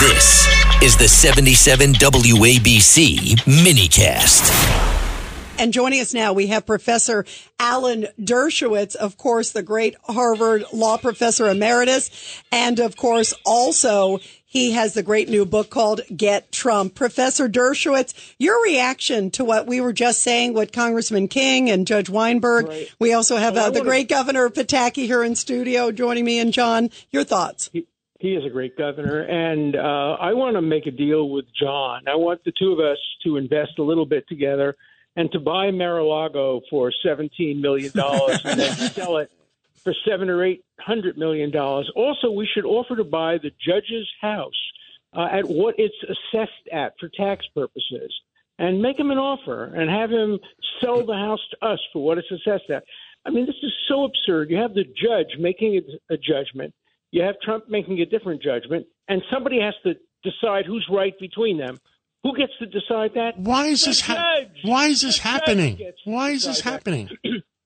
This is the 77 WABC minicast. And joining us now, we have Professor Alan Dershowitz, of course, the great Harvard law professor emeritus. And of course, also he has the great new book called Get Trump. Professor Dershowitz, your reaction to what we were just saying, what Congressman King and Judge Weinberg, right. we also have uh, the great Governor Pataki here in studio joining me and John. Your thoughts? He, he is a great governor. And uh, I want to make a deal with John. I want the two of us to invest a little bit together and to buy Mar-a-Lago for seventeen million dollars and then sell it for seven or eight hundred million dollars. Also, we should offer to buy the judge's house uh, at what it's assessed at for tax purposes, and make him an offer and have him sell the house to us for what it's assessed at. I mean, this is so absurd. You have the judge making a, a judgment. You have Trump making a different judgment, and somebody has to decide who's right between them. Who gets to decide that? Why is this? Ha- why is this happening? Why is this happening?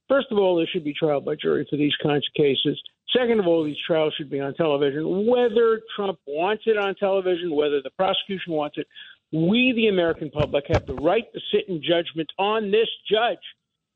First of all, there should be trial by jury for these kinds of cases. Second of all, these trials should be on television. Whether Trump wants it on television, whether the prosecution wants it, we, the American public, have the right to sit in judgment on this judge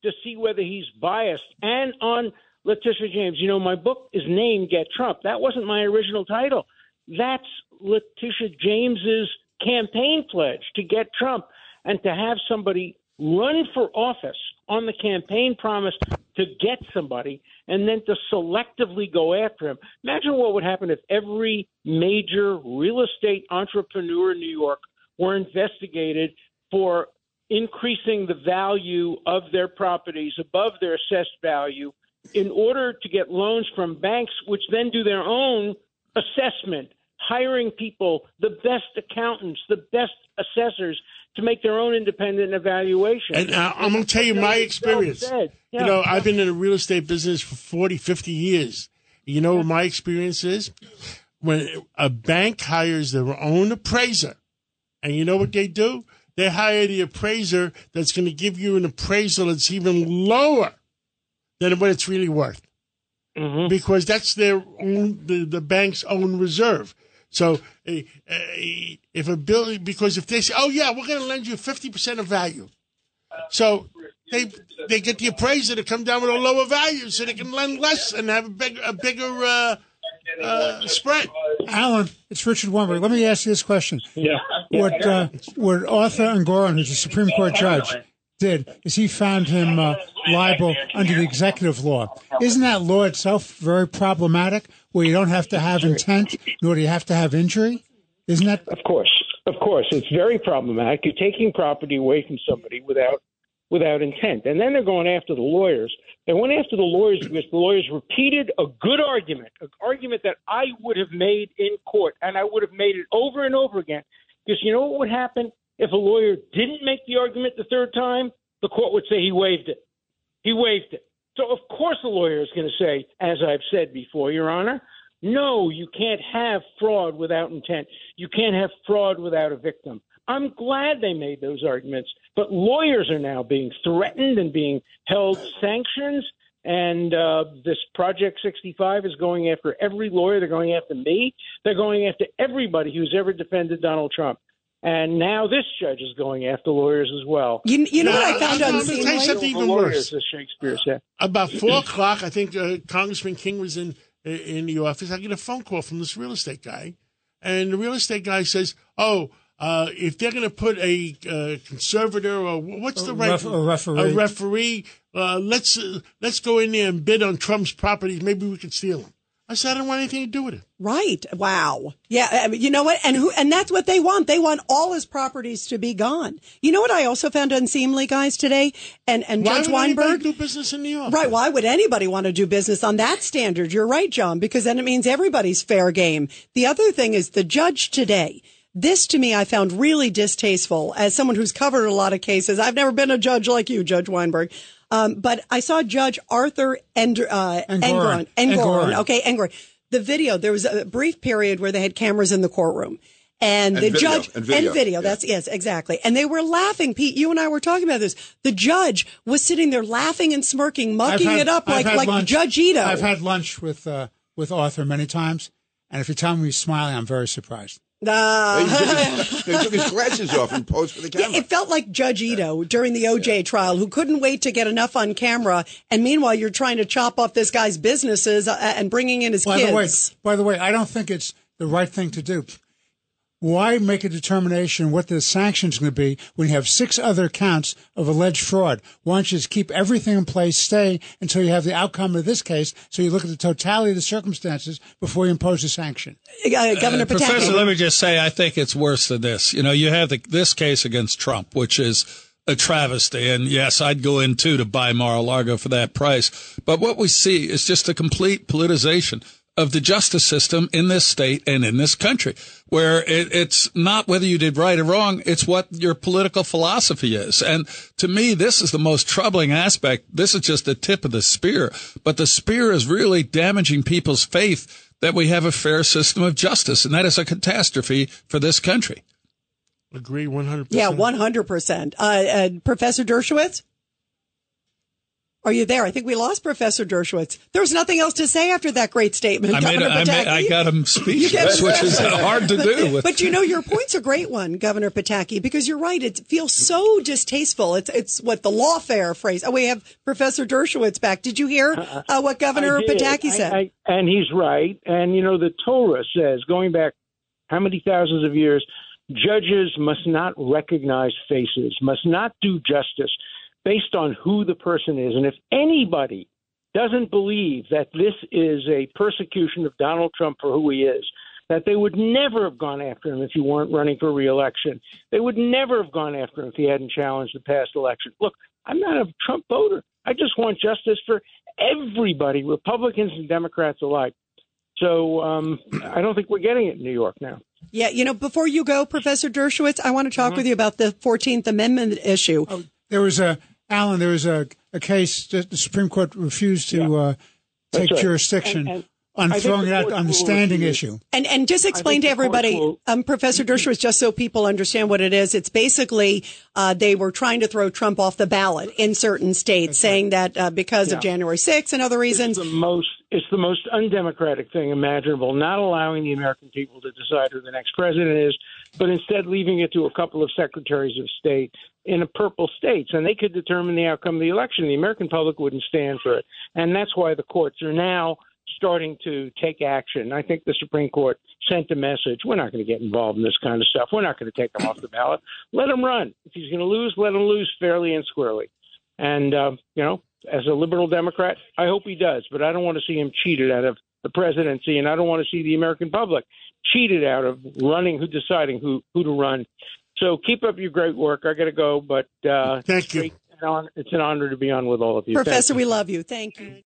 to see whether he's biased and on Letitia James. You know, my book is named Get Trump. That wasn't my original title. That's Letitia James's campaign pledge to get Trump and to have somebody run for office on the campaign promise to get somebody and then to selectively go after him. Imagine what would happen if every major real estate entrepreneur in New York were investigated for increasing the value of their properties above their assessed value in order to get loans from banks, which then do their own assessment hiring people, the best accountants, the best assessors to make their own independent evaluation. And uh, I'm going to tell you my experience. Yeah. You know, I've been in the real estate business for 40, 50 years. You know what my experience is? When a bank hires their own appraiser, and you know what they do? They hire the appraiser that's going to give you an appraisal that's even lower than what it's really worth. Mm-hmm. Because that's their own, the, the bank's own reserve. So uh, if a bill, because if they say, oh yeah, we're going to lend you 50% of value. So they they get the appraiser to come down with a lower value so they can lend less and have a, big, a bigger uh, uh, spread. Alan, it's Richard Weinberg. Let me ask you this question. Yeah. What, uh, what Arthur Engoron, who's a Supreme Court judge, did is he found him uh, liable under the executive law. Isn't that law itself very problematic, where you don't have to have intent, nor do you have to have injury? Isn't that? Of course, of course, it's very problematic. You're taking property away from somebody without without intent, and then they're going after the lawyers. They went after the lawyers because the lawyers repeated a good argument, an argument that I would have made in court, and I would have made it over and over again. Because you know what would happen? If a lawyer didn't make the argument the third time, the court would say he waived it. He waived it. So, of course, the lawyer is going to say, as I've said before, Your Honor, no, you can't have fraud without intent. You can't have fraud without a victim. I'm glad they made those arguments, but lawyers are now being threatened and being held sanctions. And uh, this Project 65 is going after every lawyer. They're going after me. They're going after everybody who's ever defended Donald Trump. And now this judge is going after lawyers as well. You, you know what I found on scene? tell you something even worse. As Shakespeare said. About four o'clock, I think uh, Congressman King was in in the office. I get a phone call from this real estate guy, and the real estate guy says, "Oh, uh, if they're going to put a uh, conservator or what's the right Ref- a referee, a referee uh, let's uh, let's go in there and bid on Trump's properties. Maybe we can steal them." I said, I don't want anything to do with it. Right. Wow. Yeah. I mean, you know what? And who, and that's what they want. They want all his properties to be gone. You know what I also found unseemly, guys, today? And, and Why Judge Weinberg. do business in New York? Right. Why would anybody want to do business on that standard? You're right, John, because then it means everybody's fair game. The other thing is the judge today. This to me, I found really distasteful as someone who's covered a lot of cases. I've never been a judge like you, Judge Weinberg. Um, but I saw Judge Arthur End- uh, Engoron. Engoron. Engoron. Okay, Engoron. The video, there was a brief period where they had cameras in the courtroom. And, and the video, judge and video, and video that's yes, exactly. And they were laughing. Pete, you and I were talking about this. The judge was sitting there laughing and smirking, mucking had, it up like like lunch, Judge Ito. I've had lunch with uh, with Arthur many times, and if you tell me he's smiling, I'm very surprised. Uh, he, took his, he, took his, glasses off and posed for the camera. It felt like Judge Ito during the OJ yeah. trial, who couldn't wait to get enough on camera, and meanwhile you're trying to chop off this guy's businesses uh, and bringing in his by kids. The way, by the way, I don't think it's the right thing to do why make a determination what the sanctions going to be when you have six other counts of alleged fraud? Why don't you just keep everything in place, stay until you have the outcome of this case, so you look at the totality of the circumstances before you impose a sanction? Uh, Governor uh, Professor, let me just say, I think it's worse than this. You know, you have the, this case against Trump, which is a travesty. And yes, I'd go in too to buy Mar-a-Lago for that price. But what we see is just a complete politicization of the justice system in this state and in this country, where it, it's not whether you did right or wrong, it's what your political philosophy is. And to me, this is the most troubling aspect. This is just the tip of the spear, but the spear is really damaging people's faith that we have a fair system of justice, and that is a catastrophe for this country. Agree 100%. Yeah, 100%. Uh, uh, Professor Dershowitz? Are you there? I think we lost Professor Dershowitz. There was nothing else to say after that great statement. I, made, I, made, I got him speechless, which is hard to do. But, but, you know, your point's a great one, Governor Pataki, because you're right. It feels so distasteful. It's it's what the lawfare phrase. Oh, we have Professor Dershowitz back. Did you hear uh, uh what Governor Pataki said? I, and he's right. And you know, the Torah says, going back how many thousands of years, judges must not recognize faces, must not do justice based on who the person is. And if anybody doesn't believe that this is a persecution of Donald Trump for who he is, that they would never have gone after him if he weren't running for reelection. They would never have gone after him if he hadn't challenged the past election. Look, I'm not a Trump voter. I just want justice for everybody, Republicans and Democrats alike. So um, I don't think we're getting it in New York now. Yeah, you know, before you go, Professor Dershowitz, I want to talk mm-hmm. with you about the 14th Amendment issue. Oh, there was a Alan, there was a, a case that the Supreme Court refused to yeah. uh, take right. jurisdiction. And, and on throwing it out on the standing issue. And and just explain to everybody, will... um, Professor Dershowitz, just so people understand what it is. It's basically uh, they were trying to throw Trump off the ballot in certain states, That's saying right. that uh, because yeah. of January 6th and other reasons. It's the most it's the most undemocratic thing imaginable. Not allowing the American people to decide who the next president is, but instead leaving it to a couple of secretaries of state in a purple states, and they could determine the outcome of the election. The American public wouldn't stand for it, and that's why the courts are now starting to take action. I think the Supreme Court sent a message: we're not going to get involved in this kind of stuff. We're not going to take him off the ballot. Let him run. If he's going to lose, let him lose fairly and squarely. And uh, you know, as a liberal Democrat, I hope he does, but I don't want to see him cheated out of the presidency, and I don't want to see the American public cheated out of running, who deciding who who to run. So keep up your great work. I got to go, but uh, thank you. It's an honor to be on with all of you. Professor, we love you. Thank you.